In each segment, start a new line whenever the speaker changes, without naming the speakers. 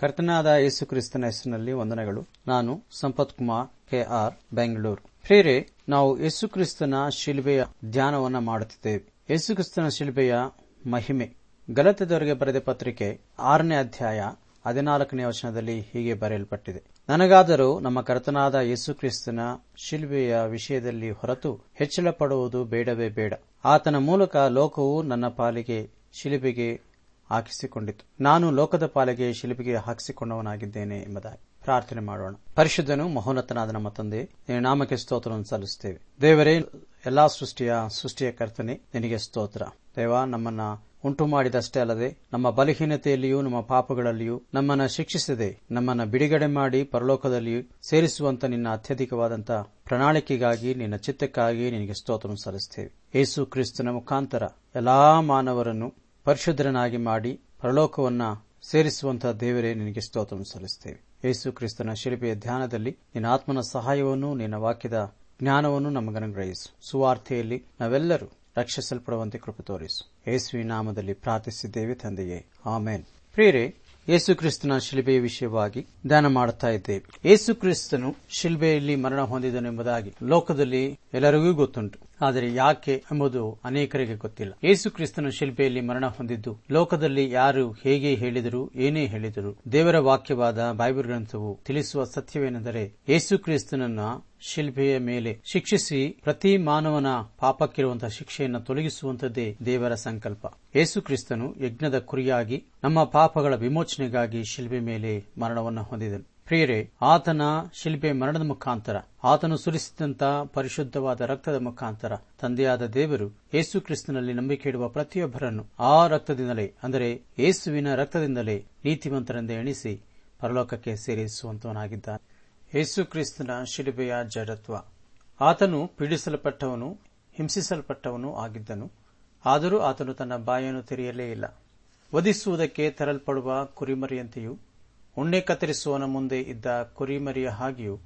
ಕರ್ತನಾದ ಯೇಸು ಕ್ರಿಸ್ತನ ಹೆಸರಿನಲ್ಲಿ ವಂದನೆಗಳು. ನಾನು ಸಂಪತ್ ಕುಮಾರ್ ಕೆ ಆರ್ ಬೆಂಗಳೂರು. ಪ್ರೇರೆ ನಾವು ಯೇಸು ಕ್ರಿಸ್ತನ ಶಿಲ್ಬೆಯ ಧ್ಯಾನವನ್ನು ಮಾಡುತ್ತಿದ್ದೇವೆ. ಯೇಸು ಕ್ರಿಸ್ತನ ಶಿಲ್ಬೆಯ ಮಹಿಮೆ. ಗಲತೆದವರಿಗೆ ಬರೆದ ಪತ್ರಿಕೆ ಆರನೇ ಅಧ್ಯಾಯ ಹದಿನಾಲ್ಕನೇ ವಚನದಲ್ಲಿ ಹೀಗೆ ಬರೆಯಲ್ಪಟ್ಟಿದೆ. ನನಗಾದರೂ ನಮ್ಮ ಕರ್ತನಾದ ಯೇಸು ಕ್ರಿಸ್ತನ ಶಿಲ್ಬೆಯ ವಿಷಯದಲ್ಲಿ ಹೊರತು ಹೆಚ್ಚಳ ಪಡುವುದು ಬೇಡವೇ ಬೇಡ. ಆತನ ಮೂಲಕ ಲೋಕವು ನನ್ನ ಪಾಲಿಗೆ, ಶಿಲುಬೆಗೆ ಹಾಕಿಸಿಕೊಂಡಿತು. ನಾನು ಲೋಕದ ಪಾಲಿಗೆ ಶಿಲ್ಪಿಗೆ ಹಾಕಿಸಿಕೊಂಡವನಾಗಿದ್ದೇನೆ ಎಂಬುದಾಗಿ ಪ್ರಾರ್ಥನೆ ಮಾಡೋಣ. ಪರಿಶುದ್ಧನು ಮಹೋನ್ನತನಾದ ನಮ್ಮ ತಂದೆ ನಾಮಕ್ಕೆ ಸ್ತೋತ್ರವನ್ನು ಸಲ್ಲಿಸುತ್ತೇವೆ. ದೇವರೇ, ಎಲ್ಲಾ ಸೃಷ್ಟಿಯ ಸೃಷ್ಟಿಯ ಕರ್ತನೆ, ನಿನಗೆ ಸ್ತೋತ್ರ. ದೇವ, ನಮ್ಮನ್ನ ಉಂಟು ಮಾಡಿದಷ್ಟೇ ಅಲ್ಲದೆ, ನಮ್ಮ ಬಲಹೀನತೆಯಲ್ಲಿಯೂ, ನಮ್ಮ ಪಾಪಗಳಲ್ಲಿಯೂ ನಮ್ಮನ್ನ ಶಿಕ್ಷಿಸದೆ, ನಮ್ಮನ್ನ ಬಿಡುಗಡೆ ಮಾಡಿ ಪರಲೋಕದಲ್ಲಿಯೂ ಸೇರಿಸುವಂತ ನಿನ್ನ ಅತ್ಯಧಿಕವಾದಂತ ಪ್ರಣಾಳಿಕೆಗಾಗಿ, ನಿನ್ನ ಚಿತ್ತಕ್ಕಾಗಿ ನಿನಗೆ ಸ್ತೋತ್ರವನ್ನು ಸಲ್ಲಿಸುತ್ತೇವೆ. ಯೇಸು ಕ್ರಿಸ್ತನ ಮುಖಾಂತರ ಎಲ್ಲಾ ಮಾನವರನ್ನು ಪರಿಶುದ್ಧರನಾಗಿ ಮಾಡಿ ಪರಲೋಕವನ್ನ ಸೇರಿಸುವಂತಹ ದೇವರೇ, ನಿನಗೆ ಸ್ತೋತ್ರ ಸಲ್ಲಿಸುತ್ತೇವೆ. ಯೇಸು ಕ್ರಿಸ್ತನ ಶಿಲ್ಪೆಯ ಧ್ಯಾನದಲ್ಲಿ ನಿನ್ನ ಆತ್ಮನ ಸಹಾಯವನ್ನು ನಿನ್ನ ವಾಕ್ಯದ ಜ್ಞಾನವನ್ನು ನಮಗನುಗ್ರಹಿಸು ಸುವಾರ್ತೆಯಲ್ಲಿ ನಾವೆಲ್ಲರೂ ರಕ್ಷಿಸಲ್ಪಡುವಂತೆ ಕೃಪೆ ತೋರಿಸು. ಯೇಸುವಿನ ನಾಮದಲ್ಲಿ ಪ್ರಾರ್ಥಿಸಿದ್ದೇವೆ ತಂದೆಯೇ. ಆಮೇನ್. ಪ್ರಿಯರೇ, ಯೇಸು ಕ್ರಿಸ್ತನ ಶಿಲ್ಬೆಯ ವಿಷಯವಾಗಿ ಧ್ಯಾನ ಮಾಡುತ್ತಾ ಇದ್ದೇವೆ. ಯೇಸು ಕ್ರಿಸ್ತನು ಶಿಲ್ಬೆಯಲ್ಲಿ ಮರಣ ಹೊಂದಿದನೆಂಬುದಾಗಿ ಲೋಕದಲ್ಲಿ ಎಲ್ಲರಿಗೂ ಗೊತ್ತುಂಟು. ಆದರೆ ಯಾಕೆ ಎಂಬುದು ಅನೇಕರಿಗೆ ಗೊತ್ತಿಲ್ಲ. ಯೇಸು ಕ್ರಿಸ್ತನ ಶಿಲ್ಪೆಯಲ್ಲಿ ಮರಣ ಹೊಂದಿದ್ದು, ಲೋಕದಲ್ಲಿ ಯಾರು ಹೇಗೆ ಹೇಳಿದರು ಏನೇ ಹೇಳಿದರು ದೇವರ ವಾಕ್ಯವಾದ ಬೈಬಲ್ ಗ್ರಂಥವು ತಿಳಿಸುವ ಸತ್ಯವೇನೆಂದರೆ ಯೇಸು ಕ್ರಿಸ್ತನನ್ನ ಶಿಲ್ಬೆಯ ಮೇಲೆ ಶಿಕ್ಷಿಸಿ ಪ್ರತಿ ಮಾನವನ ಪಾಪಕ್ಕಿರುವಂತಹ ಶಿಕ್ಷೆಯನ್ನು ತೊಲಗಿಸುವಂತದ್ದೇ ದೇವರ ಸಂಕಲ್ಪ. ಯೇಸು ಕ್ರಿಸ್ತನು ಯಜ್ಞದ ಕುರಿಯಾಗಿ ನಮ್ಮ ಪಾಪಗಳ ವಿಮೋಚನೆಗಾಗಿ ಶಿಲ್ಬೆ ಮೇಲೆ ಮರಣವನ್ನು ಹೊಂದಿದನು. ಪ್ರಿಯರೇ, ಆತನ ಶಿಲ್ಪೆ ಮರಣದ ಮುಖಾಂತರ, ಆತನು ಸುರಿಸಿದಂತಹ ಪರಿಶುದ್ಧವಾದ ರಕ್ತದ ಮುಖಾಂತರ, ತಂದೆಯಾದ ದೇವರು ಯೇಸು ಕ್ರಿಸ್ತನಲ್ಲಿ ನಂಬಿಕೆ ಇಡುವ ಪ್ರತಿಯೊಬ್ಬರನ್ನು ಆ ರಕ್ತದಿಂದಲೇ, ಅಂದರೆ ಯೇಸುವಿನ ರಕ್ತದಿಂದಲೇ ನೀತಿವಂತರೆಂದೇ ಎಣಿಸಿ ಪರಲೋಕಕ್ಕೆ ಸೇರಿಸುವಂತವನಾಗಿದ್ದಾನೆ. ಯೇಸು ಕ್ರಿಸ್ತನ ಶಿಲುಬೆಯ ಜಡತ್ವ. ಆತನು ಪೀಡಿಸಲ್ಪಟ್ಟವನು, ಹಿಂಸಿಸಲ್ಪಟ್ಟವನು ಆಗಿದ್ದನು, ಆದರೂ ಆತನು ತನ್ನ ಬಾಯನ್ನು ತೆರೆಯಲೇ ಇಲ್ಲ. ವಧಿಸುವುದಕ್ಕೆ ತರಲ್ಪಡುವ ಕುರಿಮರಿಯಂತೆಯೂ ಉಣ್ಣೆ ಕತ್ತರಿಸುವನ ಮುಂದೆ ಇದ್ದ ಕುರಿಮರಿಯ ಹಾಗೆಯೂ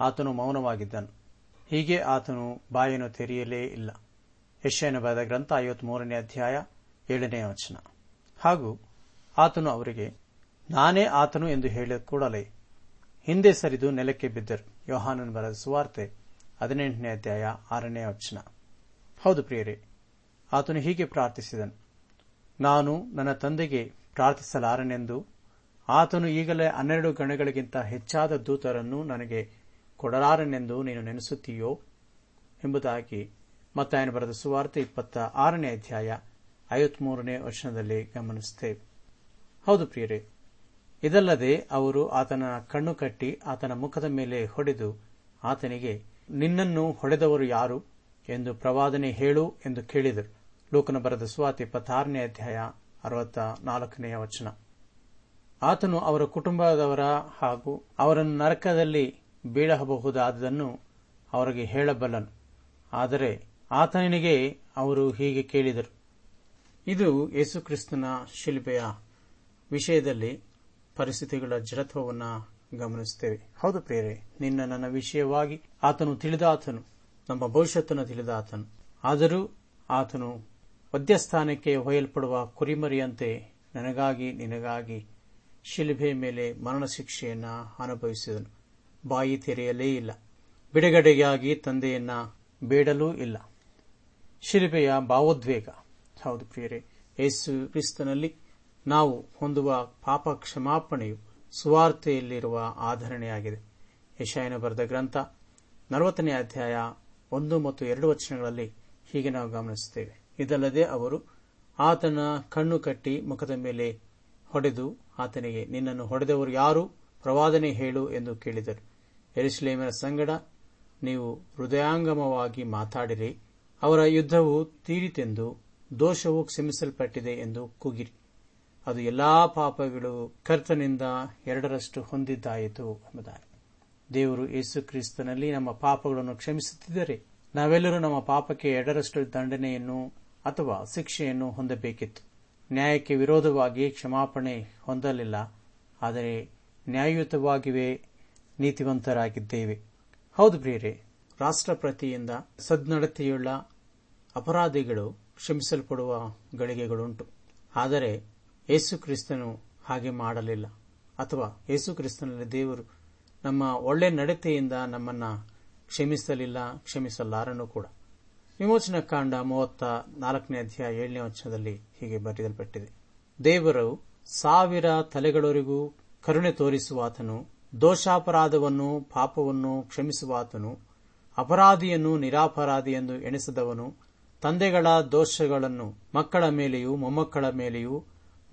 ಆತನು ಮೌನವಾಗಿದ್ದನು. ಹೀಗೆ ಆತನು ಬಾಯನ್ನು ತೆರೆಯಲೇ ಇಲ್ಲ. ಯಶಯನ ಬರೆದ ಗ್ರಂಥ ಐವತ್ಮೂರನೇ ಅಧ್ಯಾಯ ಏಳನೇ ವಚನ. ಹಾಗೂ ಆತನು ಅವರಿಗೆ, ನಾನೇ ಆತನು ಎಂದು ಹೇಳಿದ ಕೂಡಲೇ ಹಿಂದೆ ಸರಿದು ನೆಲಕ್ಕೆ ಬಿದ್ದರು. ಯೋಹಾನನ್ ಬರೆದ ಸುವಾರ್ತೆ ಹದಿನೆಂಟನೇ ಅಧ್ಯಾಯ ಆರನೇ ವಚನ. ಹೌದು ಪ್ರಿಯರೇ, ಆತನು ಹೀಗೆ ಪ್ರಾರ್ಥಿಸಿದನು. ನಾನು ನನ್ನ ತಂದೆಗೆ ಪ್ರಾರ್ಥಿಸಲಾರನೆಂದು ಆತನು ಈಗಲೇ ಹನ್ನೆರಡು ಗಣಗಳಿಗಿಂತ ಹೆಚ್ಚಾದ ದೂತರನ್ನು ನನಗೆ ಕೊಡಲಾರನೆಂದು ನೀನು ನೆನೆಸುತ್ತೀಯೋ? ಎಂಬುದಾಗಿ ಮತ್ತಾಯನ ಬರೆದ ಸುವಾರ್ತೆ ಇಪ್ಪತ್ತ ಆರನೇ ಅಧ್ಯಾಯ ಐವತ್ಮೂರನೇ ವರ್ಷದಲ್ಲಿ ಗಮನಿಸುತ್ತೇವೆ ಹೌದು ಪ್ರಿಯರೇ, ಇದಲ್ಲದೆ ಅವರು ಆತನ ಕಣ್ಣು ಕಟ್ಟಿ ಆತನ ಮುಖದ ಮೇಲೆ ಹೊಡೆದು ಆತನಿಗೆ, ನಿನ್ನನ್ನು ಹೊಡೆದವರು ಯಾರು ಎಂದು ಪ್ರವಾದನೆ ಹೇಳು ಎಂದು ಕೇಳಿದರು. ಲೋಕನ ಬರೆದ ಸುವಾರ್ತೆ ಇಪ್ಪತ್ತಾರನೇ ಅಧ್ಯಾಯ ಅರವತ್ತ ನಾಲ್ಕನೆಯ ವಚನ. ಆತನು ಅವರ ಕುಟುಂಬದವರ ಹಾಗೂ ಅವರನ್ನು ನರಕದಲ್ಲಿ ಬೀಳಬಹುದಾದದನ್ನು ಅವರಿಗೆ ಹೇಳಬಲ್ಲನು. ಆದರೆ ಆತನಿಗೆ ಅವರು ಹೀಗೆ ಕೇಳಿದರು. ಇದು ಯೇಸುಕ್ರಿಸ್ತನ ಶಿಲ್ಪೆಯ ವಿಷಯದಲ್ಲಿ ಪರಿಸ್ಥಿತಿಗಳ ಜಡತ್ವವನ್ನು ಗಮನಿಸುತ್ತೇವೆ. ಹೌದು ಪ್ರೇರೆ ನಿನ್ನ ನನ್ನ ವಿಷಯವಾಗಿ ಆತನು ತಿಳಿದಾತನು ನಮ್ಮ ಭವಿಷ್ಯತ್ತನ್ನು ತಿಳಿದಾತನು ಆದರೂ ಆತನು ಮಧ್ಯಸ್ಥಾನಕ್ಕೆ ಹೊಯಲ್ಪಡುವ ಕುರಿಮರಿಯಂತೆ ನನಗಾಗಿ ನಿನಗಾಗಿ ಶಿಲ್ಬೆ ಮೇಲೆ ಮರಣ ಶಿಕ್ಷೆಯನ್ನ ಅನುಭವಿಸಿದನು. ಬಾಯಿ ತೆರೆಯಲೇ ಇಲ್ಲ. ಬಿಡುಗಡೆಗಾಗಿ ತಂದೆಯನ್ನ ಬೇಡಲೂ ಇಲ್ಲ. ಶಿಲುಬೆಯ ಭಾವೋದ್ವೇಗ. ಹೌದು ಪ್ರಿಯರೇ, ಯೇಸು ಕ್ರಿಸ್ತನಲ್ಲಿ ನಾವು ಹೊಂದುವ ಪಾಪ ಕ್ಷಮಾಪಣೆಯು ಸುವಾರ್ತೆಯಲ್ಲಿರುವ ಆಧರಣೆಯಾಗಿದೆ. ಯಶಾಯನ ಬರೆದ ಗ್ರಂಥ ನಲವತ್ತನೇ ಅಧ್ಯಾಯ ಒಂದು ಮತ್ತು ಎರಡು ವಚನಗಳಲ್ಲಿ ಹೀಗೆ ನಾವು ಗಮನಿಸುತ್ತೇವೆ. ಇದಲ್ಲದೆ ಅವರು ಆತನ ಕಣ್ಣು ಕಟ್ಟಿ ಮುಖದ ಮೇಲೆ ಹೊಡೆದು ಆತನಿಗೆ, ನಿನ್ನನ್ನು ಹೊಡೆದವರು ಯಾರು? ಪ್ರವಾದನೆ ಹೇಳು ಎಂದು ಕೇಳಿದರು. ಎರಿಸ್ಲೇಮರ ಸಂಗಡ ನೀವು ಹೃದಯಾಂಗಮವಾಗಿ ಮಾತಾಡಿರಿ, ಅವರ ಯುದ್ಧವು ತೀರಿತೆಂದು ದೋಷವು ಕ್ಷಮಿಸಲ್ಪಟ್ಟಿದೆ ಎಂದು ಕೂಗಿರಿ. ಅದು ಎಲ್ಲಾ ಪಾಪಗಳು ಕರ್ತನಿಂದ ಎರಡರಷ್ಟು ಹೊಂದಿದ್ದಾಯಿತು ಎಂಬುದಾಗಿ. ದೇವರು ಯೇಸು ಕ್ರಿಸ್ತನಲ್ಲಿ ನಮ್ಮ ಪಾಪಗಳನ್ನು ಕ್ಷಮಿಸುತ್ತಿದ್ದರೆ ನಾವೆಲ್ಲರೂ ನಮ್ಮ ಪಾಪಕ್ಕೆ ಎರಡರಷ್ಟು ದಂಡನೆಯನ್ನು ಅಥವಾ ಶಿಕ್ಷೆಯನ್ನು ಹೊಂದಬೇಕಿತ್ತು. ನ್ಯಾಯಕ್ಕೆ ವಿರೋಧವಾಗಿ ಕ್ಷಮಾಪಣೆ ಹೊಂದಲಿಲ್ಲ. ಆದರೆ ನ್ಯಾಯಯುತವಾಗಿವೆ ನೀತಿವಂತರಾಗಿದ್ದೇವೆ. ಹೌದು ಪ್ರಿಯರೇ, ರಾಷ್ಟ್ರಪ್ರತಿಯಿಂದ ಸದ್ನಡತೆಯುಳ್ಳ ಅಪರಾಧಿಗಳು ಕ್ಷಮಿಸಲ್ಪಡುವ ಗಳಿಗೆಗಳುಂಟು. ಆದರೆ ಯೇಸು ಕ್ರಿಸ್ತನು ಹಾಗೆ ಮಾಡಲಿಲ್ಲ. ಅಥವಾ ಯೇಸು ಕ್ರಿಸ್ತನಲ್ಲಿ ದೇವರು ನಮ್ಮ ಒಳ್ಳೆ ನಡತೆಯಿಂದ ನಮ್ಮನ್ನ ಕ್ಷಮಿಸಲಿಲ್ಲ, ಕ್ಷಮಿಸಲಾರನು ಕೂಡ. ವಿಮೋಚನಾ ಕಾಂಡ ಮೂವತ್ತ ನಾಲ್ಕನೇ ಅಧ್ಯಾಯ ಏಳನೇ ವಚನದಲ್ಲಿ ಹೀಗೆ ಬರೆಯಲ್ಪಟ್ಟಿದೆ. ದೇವರು ಸಾವಿರ ತಲೆಗಳವರೆಗೂ ಕರುಣೆ ತೋರಿಸುವಾತನು ದೋಷಾಪರಾಧವನ್ನು, ಪಾಪವನ್ನು ಕ್ಷಮಿಸುವಾತನು ಅಪರಾಧಿಯನ್ನು ನಿರಾಪರಾಧಿ ಎಂದು ಎಣಿಸದವನು, ತಂದೆಗಳ ದೋಷಗಳನ್ನು ಮಕ್ಕಳ ಮೇಲೆಯೂ ಮೊಮ್ಮಕ್ಕಳ ಮೇಲೆಯೂ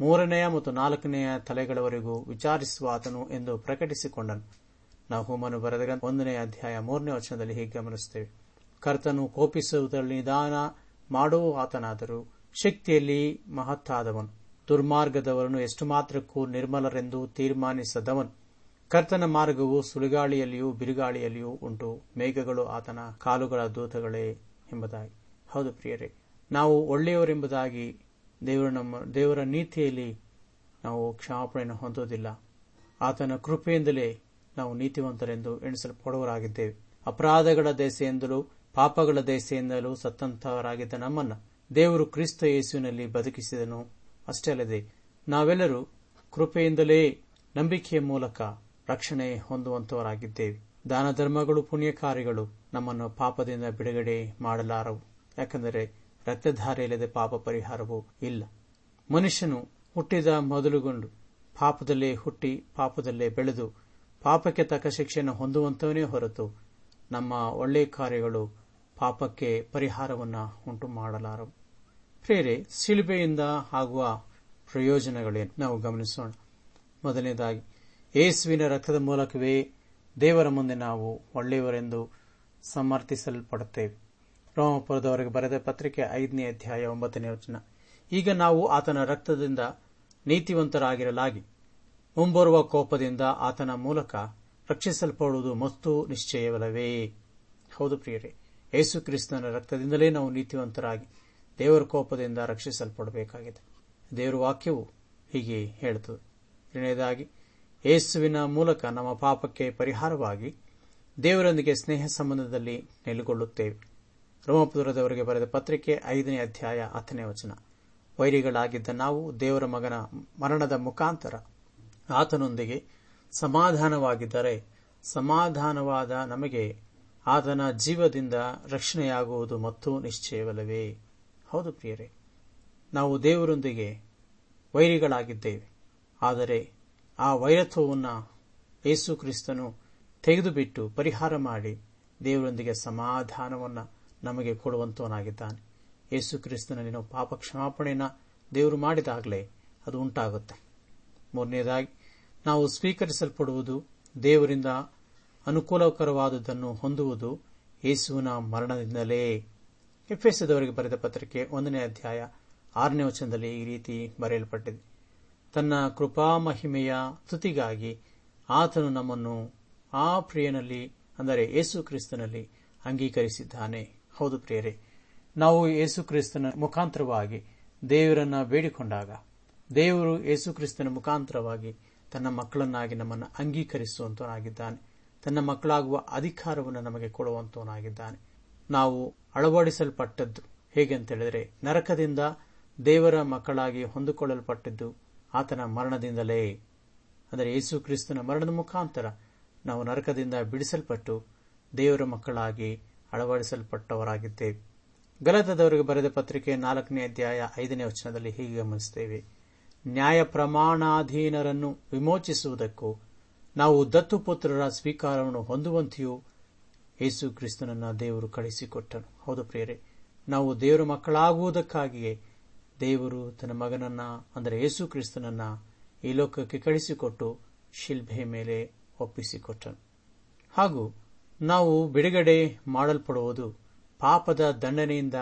ಮೂರನೆಯ ಮತ್ತು ನಾಲ್ಕನೆಯ ತಲೆಗಳವರೆಗೂ ವಿಚಾರಿಸುವಾತನು ಎಂದು ಪ್ರಕಟಿಸಿಕೊಂಡನು. ನಾವು ಹೋಮನು ಬರೆದ ಒಂದನೇ ಅಧ್ಯಾಯ ಮೂರನೇ ವಚನದಲ್ಲಿ ಹೀಗೆ ಗಮನಿಸುತ್ತೇವೆ. ಕರ್ತನು ಕೋಪಿಸುವುದರಲ್ಲಿ ನಿಧಾನ ಮಾಡುವ ಆತನಾದರೂ. ಶಕ್ತಿಯಲ್ಲಿ ಮಹತ್ತಾದವನು. ದುರ್ಮಾರ್ಗದವರನ್ನು ಎಷ್ಟು ಮಾತ್ರಕ್ಕೂ ನಿರ್ಮಲರೆಂದು ತೀರ್ಮಾನಿಸದವನು. ಕರ್ತನ ಮಾರ್ಗವು ಸುಳಿಗಾಳಿಯಲ್ಲಿಯೂ ಬಿರುಗಾಳಿಯಲ್ಲಿಯೂ ಉಂಟು. ಮೇಘಗಳು ಆತನ ಕಾಲುಗಳ ದೂತಗಳೇ ಎಂಬುದಾಗಿ. ಹೌದು ಪ್ರಿಯರೇ, ನಾವು ಒಳ್ಳೆಯವರೆಂಬುದಾಗಿ ದೇವರ ನಮ್ಮ, ದೇವರ ನೀತಿಯಲ್ಲಿ ನಾವು ಕ್ಷಮಾಪಣೆಯನ್ನು ಹೊಂದುವುದಿಲ್ಲ. ಆತನ ಕೃಪೆಯಿಂದಲೇ ನಾವು ನೀತಿವಂತರೆಂದು ಎಣಿಸಲ್ಪಡುವರಾಗಿದ್ದೇವೆ ಅಪರಾಧಗಳ ದೆಸೆಯಿಂದಲೂ ಪಾಪಗಳ ದಯಸೆಯಿಂದಲೂ ಸತ್ತಂತಹವರಾಗಿದ್ದ ನಮ್ಮನ್ನು ದೇವರು ಕ್ರಿಸ್ತ ಯೇಸುವಿನಲ್ಲಿ ಬದುಕಿಸಿದನು. ಅಷ್ಟೇ ಅಲ್ಲದೆ ನಾವೆಲ್ಲರೂ ಕೃಪೆಯಿಂದಲೇ ನಂಬಿಕೆಯ ಮೂಲಕ ರಕ್ಷಣೆ ಹೊಂದುವಂತವರಾಗಿದ್ದೇವೆ. ದಾನ ಧರ್ಮಗಳು ಪುಣ್ಯ ಕಾರ್ಯಗಳು ನಮ್ಮನ್ನು ಪಾಪದಿಂದ ಬಿಡುಗಡೆ ಮಾಡಲಾರವು. ಯಾಕೆಂದರೆ ರಕ್ತಧಾರೆ ಇಲ್ಲದೆ ಪಾಪ ಪರಿಹಾರವೂ ಇಲ್ಲ. ಮನುಷ್ಯನು ಹುಟ್ಟಿದ ಮೊದಲುಗೊಂಡು ಪಾಪದಲ್ಲೇ ಹುಟ್ಟಿ, ಪಾಪದಲ್ಲೇ ಬೆಳೆದು ಪಾಪಕ್ಕೆ ತಕ್ಕ ಶಿಕ್ಷೆಯನ್ನು ಹೊಂದುವಂತವನೇ ಹೊರತು ನಮ್ಮ ಒಳ್ಳೆಯ ಕಾರ್ಯಗಳು ಪಾಪಕ್ಕೆ ಪರಿಹಾರವನ್ನು ಉಂಟು ಮಾಡಲಾರ ಪ್ರೇರೆ ಸಿಲುಬೆಯಿಂದ ಆಗುವ ಪ್ರಯೋಜನಗಳೇನು? ನಾವು ಗಮನಿಸೋಣ. ಮೊದಲನೇದಾಗಿ, ಯೇಸುವಿನ ರಕ್ತದ ಮೂಲಕವೇ ದೇವರ ಮುಂದೆ ನಾವು ಒಳ್ಳೆಯವರೆಂದು ಸಮರ್ಥಿಸಲ್ಪಡುತ್ತೇವೆ. ರೋಮಪುರದವರೆಗೆ ಬರೆದ ಪತ್ರಿಕೆ ಐದನೇ ಅಧ್ಯಾಯ ಒಂಬತ್ತನೇ ವಚನ. ಈಗ ನಾವು ಆತನ ರಕ್ತದಿಂದ ನೀತಿವಂತರಾಗಿರಲಾಗಿ, ಮುಂಬರುವ ಕೋಪದಿಂದ ಆತನ ಮೂಲಕ ರಕ್ಷಿಸಲ್ಪಡುವುದು ಮತ್ತು ನಿಶ್ಚಯವಲ್ಲವೇ? ಹೌದು ಪ್ರಿಯರೇ ಯೇಸು ಕ್ರಿಸ್ತನ ರಕ್ತದಿಂದಲೇ ನಾವು ನೀತಿವಂತರಾಗಿ ದೇವರ ಕೋಪದಿಂದ ರಕ್ಷಿಸಲ್ಪಡಬೇಕಾಗಿದೆ. ದೇವರ ವಾಕ್ಯವು ಹೀಗೆ ಹೇಳುತ್ತದೆ. ಎರಡನೇದಾಗಿ, ಯೇಸುವಿನ ಮೂಲಕ ನಮ್ಮ ಪಾಪಕ್ಕೆ ಪರಿಹಾರವಾಗಿ ದೇವರೊಂದಿಗೆ ಸ್ನೇಹ ಸಂಬಂಧದಲ್ಲಿ ನೆಲೆಗೊಳ್ಳುತ್ತೇವೆ. ರೋಮಪುರದವರಿಗೆ ಬರೆದ ಪತ್ರಿಕೆ ಐದನೇ ಅಧ್ಯಾಯ ಹತ್ತನೇ ವಚನ. ವೈರಿಗಳಾಗಿದ್ದ ನಾವು ದೇವರ ಮಗನ ಮರಣದ ಮುಖಾಂತರ ಆತನೊಂದಿಗೆ ಸಮಾಧಾನವಾಗಿದ್ದರೆ ಸಮಾಧಾನವಾದ ನಮಗೆ ಆತನ ಜೀವದಿಂದ ರಕ್ಷಣೆಯಾಗುವುದು ಮತ್ತು ನಿಶ್ಚಯವಲ್ಲವೇ? ಹೌದು ಪ್ರಿಯರೇ, ನಾವು ದೇವರೊಂದಿಗೆ ವೈರಿಗಳಾಗಿದ್ದೇವೆ. ಆದರೆ ಆ ವೈರತ್ವವನ್ನು ಯೇಸು ಕ್ರಿಸ್ತನು ತೆಗೆದುಬಿಟ್ಟು ಪರಿಹಾರ ಮಾಡಿ ದೇವರೊಂದಿಗೆ ಸಮಾಧಾನವನ್ನು ನಮಗೆ ಕೊಡುವಂತವನಾಗಿದ್ದಾನೆ. ಯೇಸು ಕ್ರಿಸ್ತನಲ್ಲಿ ನಾವು ಪಾಪ ಕ್ಷಮಾಪಣೆಯನ್ನು ದೇವರು ಮಾಡಿದಾಗಲೇ ಅದು ಉಂಟಾಗುತ್ತೆ. ಮೂರನೇದಾಗಿ, ನಾವು ಸ್ವೀಕರಿಸಲ್ಪಡುವುದು ದೇವರಿಂದ ಅನುಕೂಲಕರವಾದುದನ್ನು ಹೊಂದುವುದು ಯೇಸುವಿನ ಮರಣದಿಂದಲೇ. ಎಫ್ಎಸ್ದವರಿಗೆ ಬರೆದ ಪತ್ರಿಕೆ ಒಂದನೇ ಅಧ್ಯಾಯ ಆರನೇ ವಚನದಲ್ಲಿ ಈ ರೀತಿ ಬರೆಯಲ್ಪಟ್ಟಿದೆ. ತನ್ನ ಕೃಪಾ ಮಹಿಮೆಯ ಸ್ತುತಿಗಾಗಿ ಆತನು ನಮ್ಮನ್ನು ಆ ಪ್ರಿಯನಲ್ಲಿ, ಅಂದರೆ ಯೇಸು ಕ್ರಿಸ್ತನಲ್ಲಿ ಅಂಗೀಕರಿಸಿದ್ದಾನೆ. ಹೌದು ಪ್ರಿಯರೇ, ನಾವು ಯೇಸು ಕ್ರಿಸ್ತನ ಮುಖಾಂತರವಾಗಿ ದೇವರನ್ನ ಬೇಡಿಕೊಂಡಾಗ, ದೇವರು ಯೇಸು ಕ್ರಿಸ್ತನ ಮುಖಾಂತರವಾಗಿ ತನ್ನ ಮಕ್ಕಳನ್ನಾಗಿ ನಮ್ಮನ್ನು ಅಂಗೀಕರಿಸುವಂತವನಾಗಿದ್ದಾನೆ. ತನ್ನ ಮಕ್ಕಳಾಗುವ ಅಧಿಕಾರವನ್ನು ನಮಗೆ ಕೊಡುವಂತವನಾಗಿದ್ದಾನೆ. ನಾವು ಅಳವಡಿಸಲ್ಪಟ್ಟದ್ದು ಹೇಗೆ ಅಂತ ಹೇಳಿದರೆ ನರಕದಿಂದ ದೇವರ ಮಕ್ಕಳಾಗಿ ಹೊಂದಿಕೊಳ್ಳಲ್ಪಟ್ಟದ್ದು ಆತನ ಮರಣದಿಂದಲೇ. ಅಂದರೆ ಯೇಸು ಕ್ರಿಸ್ತನ ಮರಣದ ಮುಖಾಂತರ ನಾವು ನರಕದಿಂದ ಬಿಡಿಸಲ್ಪಟ್ಟು ದೇವರ ಮಕ್ಕಳಾಗಿ ಅಳವಡಿಸಲ್ಪಟ್ಟವರಾಗಿದ್ದೇವೆ. ಗಲತದವರಿಗೆ ಬರೆದ ಪತ್ರಿಕೆ ನಾಲ್ಕನೇ ಅಧ್ಯಾಯ ಐದನೇ ವಚನದಲ್ಲಿ ಹೀಗೆ ಗಮನಿಸುತ್ತೇವೆ. ನ್ಯಾಯ ಪ್ರಮಾಣಾಧೀನರನ್ನು ವಿಮೋಚಿಸುವುದಕ್ಕೂ ನಾವು ದತ್ತುಪುತ್ರರ ಸ್ವೀಕಾರವನ್ನು ಹೊಂದುವಂತೆಯೂ ಯೇಸು ಕ್ರಿಸ್ತನನ್ನ ದೇವರು ಕಳಿಸಿಕೊಟ್ಟನು ಹೌದು ಪ್ರಿಯರೇ, ನಾವು ದೇವರ ಮಕ್ಕಳಾಗುವುದಕ್ಕಾಗಿಯೇ ದೇವರು ತನ್ನ ಮಗನನ್ನ, ಅಂದರೆ ಯೇಸು ಕ್ರಿಸ್ತನನ್ನ ಈ ಲೋಕಕ್ಕೆ ಕಳಿಸಿಕೊಟ್ಟು ಶಿಲ್ಬೆ ಮೇಲೆ ಒಪ್ಪಿಸಿಕೊಟ್ಟನು. ಹಾಗೂ ನಾವು ಬಿಡುಗಡೆ ಮಾಡಲ್ಪಡುವುದು, ಪಾಪದ ದಂಡನೆಯಿಂದ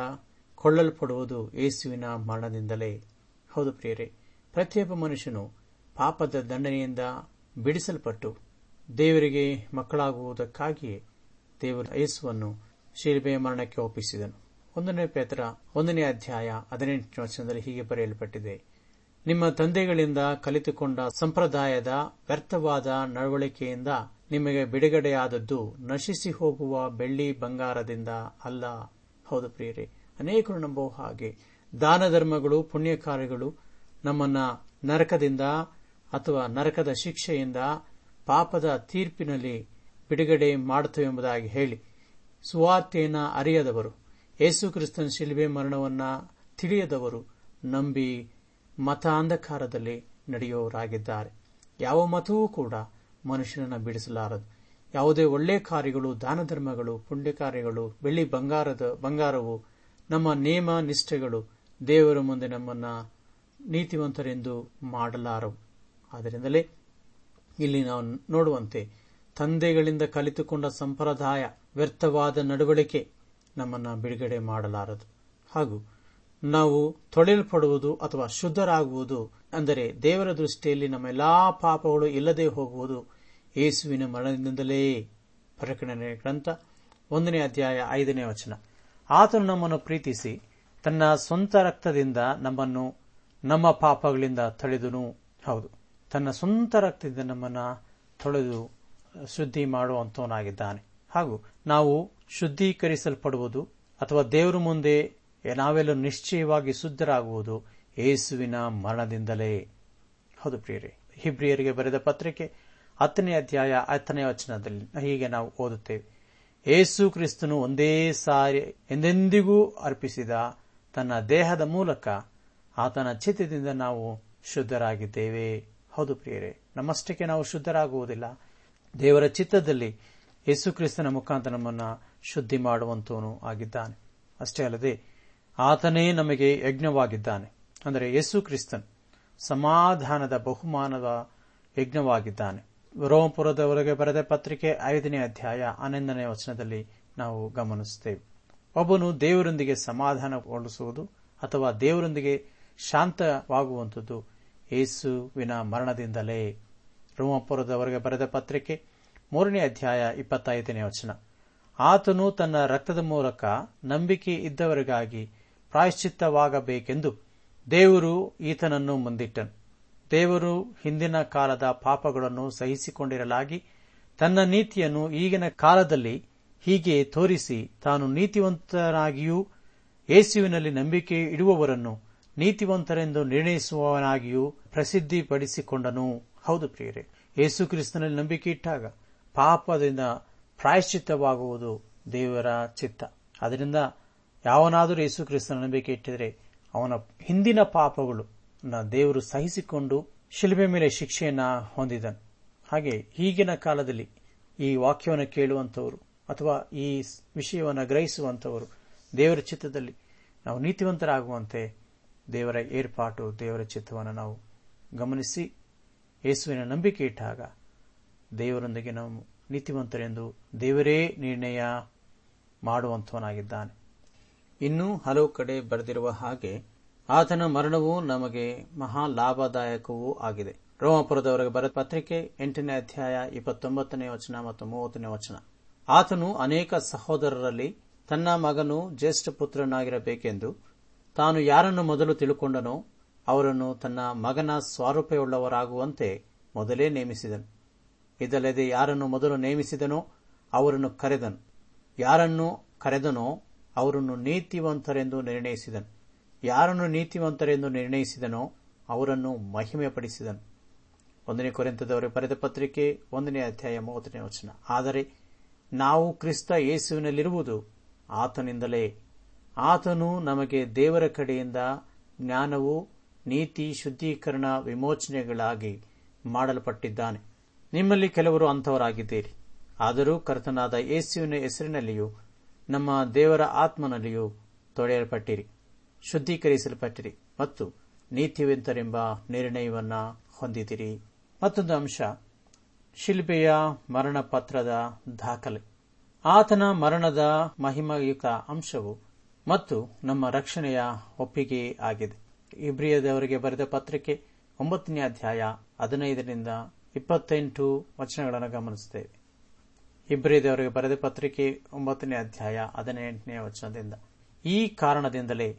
ಕೊಳ್ಳಲ್ಪಡುವುದು ಯೇಸುವಿನ ಮರಣದಿಂದಲೇ. ಹೌದು ಪ್ರಿಯರೇ, ಪ್ರತಿಯೊಬ್ಬ ಮನುಷ್ಯನು ಪಾಪದ ದಂಡನೆಯಿಂದ ಬಿಡಿಸಲ್ಪಟ್ಟು ದೇವರಿಗೆ ಮಕ್ಕಳಾಗುವುದಕ್ಕಾಗಿಯೇ ದೇವರು ಯೇಸುವನ್ನು ಶಿಲ್ಬೆಯ ಮರಣಕ್ಕೆ ಒಪ್ಪಿಸಿದನು. ಒಂದನೇ ಪೇತ್ರ ಒಂದನೇ ಅಧ್ಯಾಯ ಹದಿನೆಂಟನೇ ವಚನದಲ್ಲಿ ಹೀಗೆ ಬರೆಯಲ್ಪಟ್ಟಿದೆ. ನಿಮ್ಮ ತಂದೆಗಳಿಂದ ಕಲಿತುಕೊಂಡ ಸಂಪ್ರದಾಯದ ವ್ಯರ್ಥವಾದ ನಡವಳಿಕೆಯಿಂದ ನಿಮಗೆ ಬಿಡುಗಡೆಯಾದದ್ದು ನಶಿಸಿ ಹೋಗುವ ಬೆಳ್ಳಿ ಬಂಗಾರದಿಂದ ಅಲ್ಲ. ಹೌದು ಪ್ರಿಯರೇ, ಅನೇಕರು ನಂಬುವ ಹಾಗೆ ದಾನ ಧರ್ಮಗಳು ಪುಣ್ಯ ಕಾರ್ಯಗಳು ನಮ್ಮನ್ನ ನರಕದಿಂದ
ಅಥವಾ ನರಕದ ಶಿಕ್ಷೆಯಿಂದ ಪಾಪದ ತೀರ್ಪಿನಲ್ಲಿ ಬಿಡುಗಡೆ ಮಾಡುತ್ತವೆಂಬುದಾಗಿ ಹೇಳಿ. ಸುವಾರ್ತೆಯನ್ನ ಅರಿಯದವರು ಯೇಸುಕ್ರಿಸ್ತನ ಶಿಲ್ಬೆ ಮರಣವನ್ನ ತಿಳಿಯದವರು ನಂಬಿ ಮತ ಅಂಧಕಾರದಲ್ಲಿ ನಡೆಯುವವರಾಗಿದ್ದಾರೆ ಯಾವ ಮತವೂ ಕೂಡ ಮನುಷ್ಯನನ್ನು ಬಿಡಿಸಲಾರದು. ಯಾವುದೇ ಒಳ್ಳೆ ಕಾರ್ಯಗಳು, ದಾನ ಧರ್ಮಗಳು, ಪುಣ್ಯ ಕಾರ್ಯಗಳು, ಬೆಳ್ಳಿ ಬಂಗಾರದ, ಬಂಗಾರವು ನಮ್ಮ ನೇಮ ನಿಷ್ಠೆಗಳು ದೇವರ ಮುಂದೆ ನಮ್ಮನ್ನ ನೀತಿವಂತರೆಂದು ಮಾಡಲಾರವು. ಆದ್ದರಿಂದಲೇ ಇಲ್ಲಿ ನಾವು ನೋಡುವಂತೆ ತಂದೆಗಳಿಂದ ಕಲಿತುಕೊಂಡ ಸಂಪ್ರದಾಯ ವ್ಯರ್ಥವಾದ ನಡವಳಿಕೆ ನಮ್ಮನ್ನು ಬಿಡುಗಡೆ ಮಾಡಲಾರದು. ಹಾಗೂ ನಾವು ತೊಳೆಯಲ್ಪಡುವುದು ಅಥವಾ ಶುದ್ಧರಾಗುವುದು, ಅಂದರೆ ದೇವರ ದೃಷ್ಟಿಯಲ್ಲಿ ನಮ್ಮ ಎಲ್ಲಾ ಪಾಪಗಳು ಇಲ್ಲದೆ ಹೋಗುವುದು ಯೇಸುವಿನ ಮರಣದಿಂದಲೇ ಪ್ರಕಟಣೆ ಗ್ರಂಥ ಒಂದನೇ ಅಧ್ಯಾಯ ಐದನೇ ವಚನ. ಆತನು ನಮ್ಮನ್ನು ಪ್ರೀತಿಸಿ ತನ್ನ ಸ್ವಂತ ರಕ್ತದಿಂದ ನಮ್ಮನ್ನು ನಮ್ಮ ಪಾಪಗಳಿಂದ ತಳೆದನು. ಹೌದು. ತನ್ನ ಸ್ವಂತ ರಕ್ತದಿಂದ ನಮ್ಮನ್ನ ತೊಳೆದು ಶುದ್ಧಿ ಮಾಡುವಂತವನಾಗಿದ್ದಾನೆ. ಹಾಗೂ ನಾವು ಶುದ್ಧೀಕರಿಸಲ್ಪಡುವುದು ಅಥವಾ ದೇವರ ಮುಂದೆ ನಾವೆಲ್ಲ ನಿಶ್ಚಯವಾಗಿ ಶುದ್ಧರಾಗುವುದು ಯೇಸುವಿನ ಮರಣದಿಂದಲೇ. ಹೌದು ಪ್ರಿಯರೇ, ಹಿಬ್ರಿಯರಿಗೆ ಬರೆದ ಪತ್ರಿಕೆ ಹತ್ತನೇ ಅಧ್ಯಾಯ ಹತ್ತನೇ ವಚನದಲ್ಲಿ ಹೀಗೆ ನಾವು ಓದುತ್ತೇವೆ. ಏಸು ಕ್ರಿಸ್ತನು ಒಂದೇ ಸಾರಿ ಎಂದೆಂದಿಗೂ ಅರ್ಪಿಸಿದ ತನ್ನ ದೇಹದ ಮೂಲಕ ಆತನ ಚಿತ್ತದಿಂದ ನಾವು ಶುದ್ಧರಾಗಿದ್ದೇವೆ. ಹೌದು ಪ್ರಿಯರೇ ನಮ್ಮಷ್ಟಕ್ಕೆ ನಾವು ಶುದ್ಧರಾಗುವುದಿಲ್ಲ. ದೇವರ ಚಿತ್ತದಲ್ಲಿ ಯೇಸು ಕ್ರಿಸ್ತನ ಮುಖಾಂತರ ನಮ್ಮನ್ನು ಶುದ್ಧಿ ಮಾಡುವಂತವನು ಆಗಿದ್ದಾನೆ. ಅಷ್ಟೇ ಅಲ್ಲದೆ, ಆತನೇ ನಮಗೆ ಯಜ್ಞವಾಗಿದ್ದಾನೆ. ಅಂದರೆ ಯೇಸು ಕ್ರಿಸ್ತನ್ ಸಮಾಧಾನದ ಬಹುಮಾನದ ಯಜ್ಞವಾಗಿದ್ದಾನೆ. ರೋಮಪುರದವರೆಗೆ ಬರೆದ ಪತ್ರಿಕೆ ಐದನೇ ಅಧ್ಯಾಯ ಹನ್ನೊಂದನೇ ವಚನದಲ್ಲಿ ನಾವು ಗಮನಿಸುತ್ತೇವೆ. ಒಬ್ಬನು ದೇವರೊಂದಿಗೆ ಸಮಾಧಾನಗೊಳಿಸುವುದು ಅಥವಾ ದೇವರೊಂದಿಗೆ ಶಾಂತವಾಗುವಂಥದ್ದು ಯೇಸುವಿನ ಮರಣದಿಂದಲೇ ರೋಮಪುರದವರೆಗೆ ಬರೆದ ಪತ್ರಿಕೆ, ಮೂರನೇ ಅಧ್ಯಾಯ ಇಪ್ಪತ್ತೈದನೇ ವಚನ. ಆತನು ತನ್ನ ರಕ್ತದ ಮೂಲಕ ನಂಬಿಕೆ ಇದ್ದವರಿಗಾಗಿ ಪ್ರಾಯಶ್ಚಿತ್ತವಾಗಬೇಕೆಂದು ದೇವರು ಈತನನ್ನು ಮುಂದಿಟ್ಟನು. ದೇವರು ಹಿಂದಿನ ಕಾಲದ ಪಾಪಗಳನ್ನು ಸಹಿಸಿಕೊಂಡಿರಲಾಗಿ ತನ್ನ ನೀತಿಯನ್ನು ಈಗಿನ ಕಾಲದಲ್ಲಿ ಹೀಗೆ ತೋರಿಸಿ ತಾನು ನೀತಿವಂತನಾಗಿಯೂ ಯೇಸುವಿನಲ್ಲಿ ನಂಬಿಕೆ ಇಡುವವರನ್ನು ನೀತಿವಂತರೆಂದು ನಿರ್ಣಯಿಸುವವನಾಗಿಯೂ ಪ್ರಸಿದ್ಧಿಪಡಿಸಿಕೊಂಡನು. ಹೌದು ಪ್ರಿಯರೇ, ಯೇಸು ಕ್ರಿಸ್ತನಲ್ಲಿ ನಂಬಿಕೆ ಇಟ್ಟಾಗ ಪಾಪದಿಂದ ಪ್ರಾಯಶ್ಚಿತ್ತವಾಗುವುದು ದೇವರ ಚಿತ್ತ. ಅದರಿಂದ ಯಾವನಾದರೂ ಯೇಸು ಕ್ರಿಸ್ತನ ನಂಬಿಕೆ ಇಟ್ಟಿದರೆ ಅವನ ಹಿಂದಿನ ಪಾಪಗಳು ದೇವರು ಸಹಿಸಿಕೊಂಡು ಶಿಲ್ಬೆ ಮೇಲೆ ಶಿಕ್ಷೆಯನ್ನ ಹೊಂದಿದನು. ಹಾಗೆ ಈಗಿನ ಕಾಲದಲ್ಲಿ ಈ ವಾಕ್ಯವನ್ನು ಕೇಳುವಂತವರು ಅಥವಾ ಈ ವಿಷಯವನ್ನು ಗ್ರಹಿಸುವಂತವರು ದೇವರ ಚಿತ್ತದಲ್ಲಿ ನಾವು ನೀತಿವಂತರಾಗುವಂತೆ ದೇವರ ಏರ್ಪಾಟು, ದೇವರ ಚಿತ್ತವನ್ನು ನಾವು ಗಮನಿಸಿ, ಯೇಸುವಿನ ನಂಬಿಕೆ ಇಟ್ಟಾಗ ದೇವರೊಂದಿಗೆ ನಾವು ನೀತಿವಂತರೆಂದು ದೇವರೇ ನಿರ್ಣಯ ಮಾಡುವಂತವನಾಗಿದ್ದಾನೆ
ಇನ್ನೂ ಹಲವು ಕಡೆ ಬರೆದಿರುವ ಹಾಗೆ, ಆತನ ಮರಣವು ನಮಗೆ ಮಹಾ ಲಾಭದಾಯಕವೂ ಆಗಿದೆ. ರೋಮಪುರದವರೆಗೆ ಬರೆದ ಪತ್ರಿಕೆ ಎಂಟನೇ ಅಧ್ಯಾಯ ಇಪ್ಪತ್ತೊಂಬತ್ತನೇ ವಚನ ಮತ್ತು ಮೂವತ್ತನೇ ವಚನ. ಆತನು ಅನೇಕ ಸಹೋದರರಲ್ಲಿ ತನ್ನ ಮಗನು ಜ್ಯೇಷ್ಠ ಪುತ್ರನಾಗಿರಬೇಕೆಂದು ತಾನು ಯಾರನ್ನು ಮೊದಲು ತಿಳುಕೊಂಡನೋ ಅವರನ್ನು ತನ್ನ ಮಗನ ಸ್ವಾರೂಪವುಳ್ಳವರಾಗುವಂತೆ ಮೊದಲೇ ನೇಮಿಸಿದನು. ಇದಲ್ಲದೆ ಯಾರನ್ನು ಮೊದಲು ನೇಮಿಸಿದನೋ ಅವರನ್ನು ಕರೆದನು. ಯಾರನ್ನು ಕರೆದನೋ ಅವರನ್ನು ನೀತಿವಂತರೆಂದು ನಿರ್ಣಯಿಸಿದನು. ಯಾರನ್ನು ನೀತಿವಂತರೆಂದು ನಿರ್ಣಯಿಸಿದನೋ ಅವರನ್ನು ಮಹಿಮೆಪಡಿಸಿದನು. ಒಂದನೇ ಕೊರೆಂತದವರ ಬರೆದ ಪತ್ರಿಕೆ ಒಂದನೇ ಅಧ್ಯಾಯ ಮೂವತ್ತನೇ ವಚನ. ಆದರೆ ನಾವು ಕ್ರಿಸ್ತ ಯೇಸುವಿನಲ್ಲಿರುವುದು ಆತನಿಂದಲೇ ಆತನು ನಮಗೆ ದೇವರ ಕಡೆಯಿಂದ ಜ್ಞಾನವು, ನೀತಿ, ಶುದ್ಧೀಕರಣ, ವಿಮೋಚನೆಗಳಾಗಿ ಮಾಡಲ್ಪಟ್ಟಿದ್ದಾನೆ. ನಿಮ್ಮಲ್ಲಿ ಕೆಲವರು ಅಂಥವರಾಗಿದ್ದೀರಿ. ಆದರೂ ಕರ್ತನಾದ ಯೇಸುವಿನ ಹೆಸರಿನಲ್ಲಿಯೂ, ನಮ್ಮ ದೇವರ ಆತ್ಮನಲ್ಲಿಯೂ ತೊಳೆಯಲ್ಪಟ್ಟಿರಿ. ಶುದ್ಧೀಕರಿಸಲ್ಪಟ್ಟಿರಿ ಮತ್ತು ನೀತಿವಂತರೆಂಬ ನಿರ್ಣಯವನ್ನ ಹೊಂದಿದಿರಿ ಮತ್ತೊಂದು ಅಂಶ, ಶಿಲ್ಪೆಯ ಮರಣ ಪತ್ರದ ದಾಖಲೆ. ಆತನ ಮರಣದ ಮಹಿಮಾಯುತ ಅಂಶವು ಮತ್ತು ನಮ್ಮ ರಕ್ಷಣೆಯ ಒಪ್ಪಿಗೆ ಆಗಿದೆ. ಇಬ್ರಿಯದವರಿಗೆ ಬರೆದ ಪತ್ರಿಕೆ ಒಂಬತ್ತನೇ ಅಧ್ಯಾಯ ಹದಿನೈದರಿಂದ ಇಪ್ಪತ್ತೆಂಟು ವಚನಗಳನ್ನು ಗಮನಿಸುತ್ತೇವೆ. ಇಬ್ರಿಯದವರಿಗೆ ಬರೆದ ಪತ್ರಿಕೆ ಒಂಬತ್ತನೇ ಅಧ್ಯಾಯ ಹದಿನೆಂಟನೇ ವಚನದಿಂದ. ಈ ಕಾರಣದಿಂದಲೇ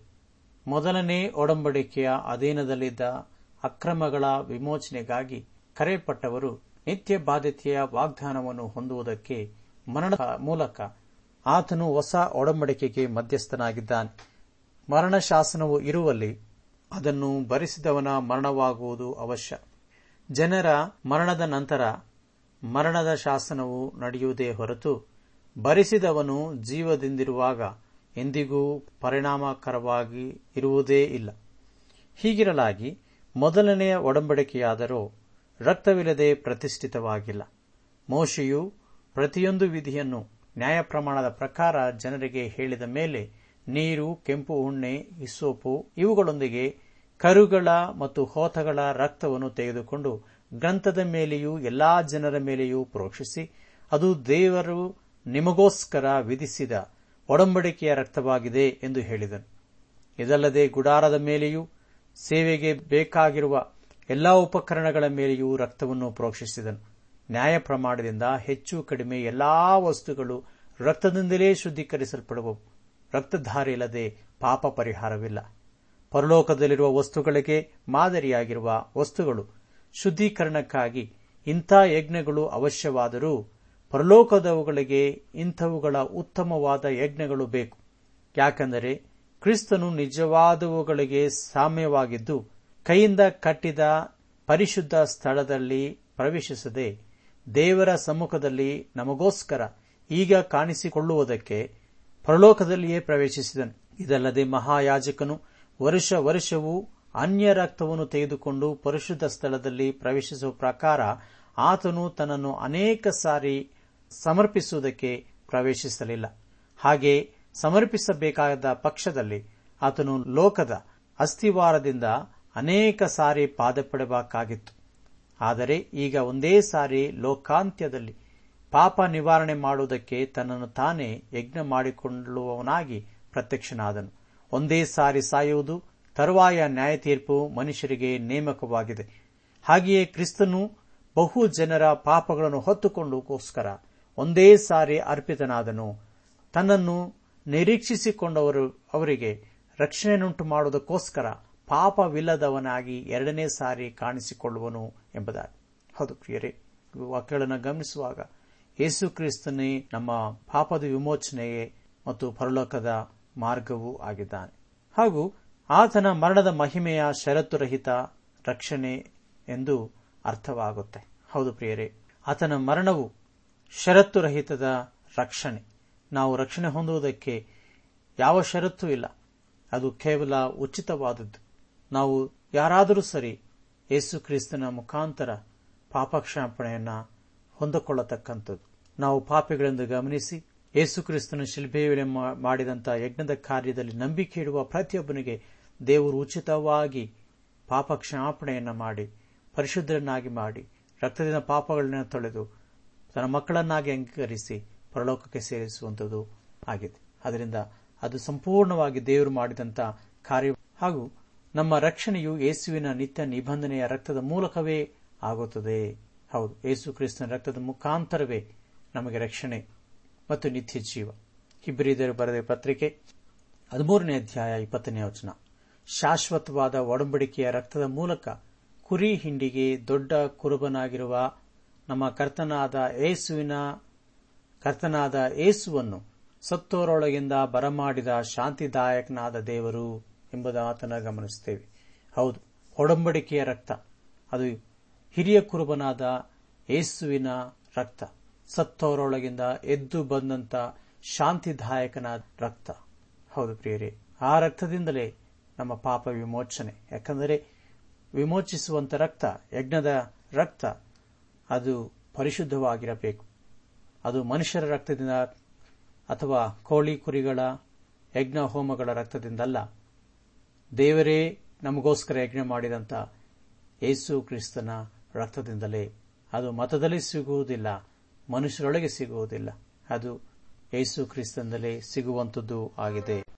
ಮೊದಲನೇ ಒಡಂಬಡಿಕೆಯ ಅಧೀನದಲ್ಲಿದ್ದ ಅಕ್ರಮಗಳ ವಿಮೋಚನೆಗಾಗಿ ಕರೆಯಲ್ಪಟ್ಟವರು ನಿತ್ಯ ಬಾಧ್ಯತೆಯ ವಾಗ್ದಾನವನ್ನು ಹೊಂದುವುದಕ್ಕೆ ಮರಣದ ಮೂಲಕ ಆತನು ಹೊಸ ಒಡಂಬಡಿಕೆಗೆ ಮಧ್ಯಸ್ಥನಾಗಿದ್ದಾನೆ. ಮರಣ ಶಾಸನವು ಇರುವಲ್ಲಿ ಅದನ್ನು ಭರಿಸಿದವನ ಮರಣವಾಗುವುದು ಅವಶ್ಯ. ಜನರ ಮರಣದ ನಂತರ ಮರಣದ ಶಾಸನವು ನಡೆಯುವುದೇ ಹೊರತು ಭರಿಸಿದವನು ಜೀವದಿಂದಿರುವಾಗ ಎಂದಿಗೂ ಪರಿಣಾಮಕರವಾಗಿ ಇರುವುದೇ ಇಲ್ಲ. ಹೀಗಿರಲಾಗಿ ಮೊದಲನೆಯ ಒಡಂಬಡಿಕೆಯಾದರೂ ರಕ್ತವಿಲ್ಲದೆ ಪ್ರತಿಷ್ಠಿತವಾಗಿಲ್ಲ. ಮೋಶೆಯು ಪ್ರತಿಯೊಂದು ವಿಧಿಯನ್ನು ನ್ಯಾಯ ಪ್ರಮಾಣದ ಪ್ರಕಾರ ಜನರಿಗೆ ಹೇಳಿದ ಮೇಲೆ ನೀರು, ಕೆಂಪು ಉಣ್ಣೆ ಹಿಸ್ಸೋಪು ಇವುಗಳೊಂದಿಗೆ ಕರುಗಳ ಮತ್ತು ಹೋತಗಳ ರಕ್ತವನ್ನು ತೆಗೆದುಕೊಂಡು ಗ್ರಂಥದ ಮೇಲೆಯೂ ಎಲ್ಲಾ ಜನರ ಮೇಲೆಯೂ ಪ್ರೋಕ್ಷಿಸಿ, ಅದು ದೇವರು ನಿಮಗೋಸ್ಕರ ವಿಧಿಸಿದ ಒಡಂಬಡಿಕೆಯ ರಕ್ತವಾಗಿದೆ ಎಂದು ಹೇಳಿದನು. ಇದಲ್ಲದೆ ಗುಡಾರದ ಮೇಲೆಯೂ, ಸೇವೆಗೆ ಬೇಕಾಗಿರುವ ಎಲ್ಲಾ ಉಪಕರಣಗಳ ಮೇಲೆಯೂ ರಕ್ತವನ್ನು ಪ್ರೋಕ್ಷಿಸಿದನು. ನ್ಯಾಯ ಪ್ರಮಾಣದಿಂದ ಹೆಚ್ಚು ಕಡಿಮೆ ಎಲ್ಲಾ ವಸ್ತುಗಳು ರಕ್ತದಿಂದಲೇ ಶುದ್ಧೀಕರಿಸಲ್ಪಡುವವು ರಕ್ತಧಾರೆ ಇಲ್ಲದೆ ಪಾಪ ಪರಿಹಾರವಿಲ್ಲ. ಪರಲೋಕದಲ್ಲಿರುವ ವಸ್ತುಗಳಿಗೆ ಮಾದರಿಯಾಗಿರುವ ವಸ್ತುಗಳು ಶುದ್ಧೀಕರಣಕ್ಕಾಗಿ ಇಂಥ ಯಜ್ಞಗಳು ಅವಶ್ಯವಾದರೂ ಪರಲೋಕದವುಗಳಿಗೆ ಇಂಥವುಗಳ ಉತ್ತಮವಾದ ಯಜ್ಞಗಳು ಬೇಕು. ಯಾಕೆಂದರೆ ಕ್ರಿಸ್ತನು ನಿಜವಾದವುಗಳಿಗೆ ಸಾಮ್ಯವಾಗಿದ್ದು ಕೈಯಿಂದ ಕಟ್ಟಿದ ಪರಿಶುದ್ಧ ಸ್ಥಳದಲ್ಲಿ ಪ್ರವೇಶಿಸದೆ ದೇವರ ಸಮ್ಮುಖದಲ್ಲಿ ನಮಗೋಸ್ಕರ ಈಗ ಕಾಣಿಸಿಕೊಳ್ಳುವುದಕ್ಕೆ ಪರಲೋಕದಲ್ಲಿಯೇ ಪ್ರವೇಶಿಸಿದನು. ಇದಲ್ಲದೆ ಮಹಾಯಾಜಕನು ವರ್ಷ ವರ್ಷವೂ ಅನ್ಯ ರಕ್ತವನ್ನು ತೆಗೆದುಕೊಂಡು ಪರಿಶುದ್ಧ ಸ್ಥಳದಲ್ಲಿ ಪ್ರವೇಶಿಸುವ ಪ್ರಕಾರ ಆತನು ತನ್ನನ್ನು ಅನೇಕ ಸಾರಿ ಸಮರ್ಪಿಸುವುದಕ್ಕೆ ಪ್ರವೇಶಿಸಲಿಲ್ಲ. ಹಾಗೆ ಸಮರ್ಪಿಸಬೇಕಾದ ಪಕ್ಷದಲ್ಲಿ ಆತನು ಲೋಕದ ಅಸ್ಥಿವಾರದಿಂದ ಅನೇಕ ಸಾರಿ ಪಾದಪಡಬೇಕಾಗಿತ್ತು. ಆದರೆ ಈಗ ಒಂದೇ ಸಾರಿ ಲೋಕಾಂತ್ಯದಲ್ಲಿ ಪಾಪ ನಿವಾರಣೆ ಮಾಡುವುದಕ್ಕೆ ತನ್ನನ್ನು ತಾನೇ ಯಜ್ಞ ಮಾಡಿಕೊಳ್ಳುವವನಾಗಿ ಪ್ರತ್ಯಕ್ಷನಾದನು. ಒಂದೇ ಸಾರಿ ಸಾಯುವುದು ತರುವಾಯ ನ್ಯಾಯ ತೀರ್ಪು ಮನುಷ್ಯರಿಗೆ ನೇಮಕವಾಗಿದೆ. ಹಾಗೆಯೇ ಕ್ರಿಸ್ತನು ಬಹು ಜನರ ಪಾಪಗಳನ್ನು ಹೊತ್ತುಕೊಂಡುಕೋಸ್ಕರ ಒಂದೇ ಸಾರಿ ಅರ್ಪಿತನಾದನು. ತನ್ನನ್ನು ನಿರೀಕ್ಷಿಸಿಕೊಂಡವರು ಅವರಿಗೆ ರಕ್ಷಣೆಯನ್ನುಂಟು ಮಾಡುವುದಕ್ಕೋಸ್ಕರ ಪಾಪವಿಲ್ಲದವನಾಗಿ ಎರಡನೇ ಸಾರಿ ಕಾಣಿಸಿಕೊಳ್ಳುವನು ಎಂಬುದಾಗಿ. ಹೌದು ಪ್ರಿಯರೇ ವಾಕ್ಯಗಳನ್ನು ಗಮನಿಸುವಾಗ ಯೇಸು ಕ್ರಿಸ್ತನೇ ನಮ್ಮ ಪಾಪದ ವಿಮೋಚನೆಯೇ ಮತ್ತು ಪರಲೋಕದ ಮಾರ್ಗವೂ ಆಗಿದ್ದಾನೆ. ಹಾಗೂ ಆತನ ಮರಣದ ಮಹಿಮೆಯ ಷರತ್ತುರಹಿತ ರಕ್ಷಣೆ ಎಂದು ಅರ್ಥವಾಗುತ್ತೆ. ಹೌದು ಪ್ರಿಯರೇ, ಆತನ ಮರಣವು ಷರತ್ತುರಹಿತದ ರಕ್ಷಣೆ. ನಾವು ರಕ್ಷಣೆ ಹೊಂದುವುದಕ್ಕೆ ಯಾವ ಷರತ್ತೂ ಇಲ್ಲ. ಅದು ಕೇವಲ ಉಚಿತವಾದದ್ದು. ನಾವು ಯಾರಾದರೂ ಸರಿ ಯೇಸು ಕ್ರಿಸ್ತನ ಮುಖಾಂತರ ಪಾಪಕ್ಷಾಪಣೆಯನ್ನು ಹೊಂದಿಕೊಳ್ಳತಕ್ಕಂಥದ್ದು. ನಾವು ಪಾಪಿಗಳೆಂದು ಗಮನಿಸಿ, ಯೇಸು ಕ್ರಿಸ್ತನ ಶಿಲ್ಬೆಯಲ್ಲಿ ಮಾಡಿದಂಥ ಯಜ್ಞದ ಕಾರ್ಯದಲ್ಲಿ ನಂಬಿಕೆ ಇಡುವ ಪ್ರತಿಯೊಬ್ಬನಿಗೆ ದೇವರು ಉಚಿತವಾಗಿ ಪಾಪಕ್ಷಾಪಣೆಯನ್ನು ಮಾಡಿ, ಪರಿಶುದ್ಧರನ್ನಾಗಿ ಮಾಡಿ, ರಕ್ತದಿಂದ ಪಾಪಗಳನ್ನ ತೊಳೆದು ತನ್ನ ಮಕ್ಕಳನ್ನಾಗಿ ಅಂಗೀಕರಿಸಿ ಪರಲೋಕಕ್ಕೆ ಸೇರಿಸುವಂಥದ್ದು ಆಗಿದೆ. ಅದರಿಂದ ಅದು ಸಂಪೂರ್ಣವಾಗಿ ದೇವರು ಮಾಡಿದಂತಹ ಕಾರ್ಯ ಹಾಗೂ ನಮ್ಮ ರಕ್ಷಣೆಯು ಯೇಸುವಿನ ನಿತ್ಯ ನಿಬಂಧನೆಯ ರಕ್ತದ ಮೂಲಕವೇ ಆಗುತ್ತದೆ. ಹೌದು, ಯೇಸು ಕ್ರಿಸ್ತನ ರಕ್ತದ ಮುಖಾಂತರವೇ ನಮಗೆ ರಕ್ಷಣೆ ಮತ್ತು ನಿತ್ಯ ಜೀವ. ಇಬ್ಬರಿದರು ಬರೆದ ಪತ್ರಿಕೆ ಹದಿಮೂರನೇ ಅಧ್ಯಾಯ ಇಪ್ಪತ್ತನೇ ವಚನ. ಶಾಶ್ವತವಾದ ಒಡಂಬಡಿಕೆಯ ರಕ್ತದ ಮೂಲಕ ಕುರಿ ಹಿಂಡಿಗೆ ದೊಡ್ಡ ಕುರುಬನಾಗಿರುವ ನಮ್ಮ ಕರ್ತನಾದ ಏಸುವಿನ ಕರ್ತನಾದ ಏಸುವನ್ನು ಸತ್ತೋರೊಳಗಿಂದ ಬರಮಾಡಿದ ಶಾಂತಿದಾಯಕನಾದ ದೇವರು ಎಂಬುದಾತನ ಗಮನಿಸುತ್ತೇವೆ. ಹೌದು, ಒಡಂಬಡಿಕೆಯ ರಕ್ತ. ಅದು ಹಿರಿಯ ಕುರುಬನಾದ ಏಸುವಿನ ರಕ್ತ. ಸತ್ತವರೊಳಗಿಂದ ಎದ್ದು ಬಂದಂತ ಶಾಂತಿದಾಯಕನಾದ ರಕ್ತ. ಹೌದು ಪ್ರಿಯರೇ, ಆ ರಕ್ತದಿಂದಲೇ ನಮ್ಮ ಪಾಪ ವಿಮೋಚನೆ. ಯಾಕಂದರೆ ವಿಮೋಚಿಸುವಂತ ರಕ್ತ, ಯಜ್ಞದ ರಕ್ತ, ಅದು ಪರಿಶುದ್ಧವಾಗಿರಬೇಕು. ಅದು ಮನುಷ್ಯರ ರಕ್ತದಿಂದ ಅಥವಾ ಕೋಳಿ ಕುರಿಗಳ ಯಜ್ಞ ಹೋಮಗಳ ರಕ್ತದಿಂದಲ್ಲ ದೇವರೇ, ನಮಗೋಸ್ಕರ ಯಜ್ಞ ಮಾಡಿದಂಥ ಯೇಸು ಕ್ರಿಸ್ತನ ರಕ್ತದಿಂದಲೇ. ಅದು ಮತದಲ್ಲಿ ಸಿಗುವುದಿಲ್ಲ, ಮನುಷ್ಯರೊಳಗೆ ಸಿಗುವುದಿಲ್ಲ. ಅದು ಯೇಸು ಕ್ರಿಸ್ತಂದಲೇ ಸಿಗುವಂತದ್ದು ಆಗಿದೆ.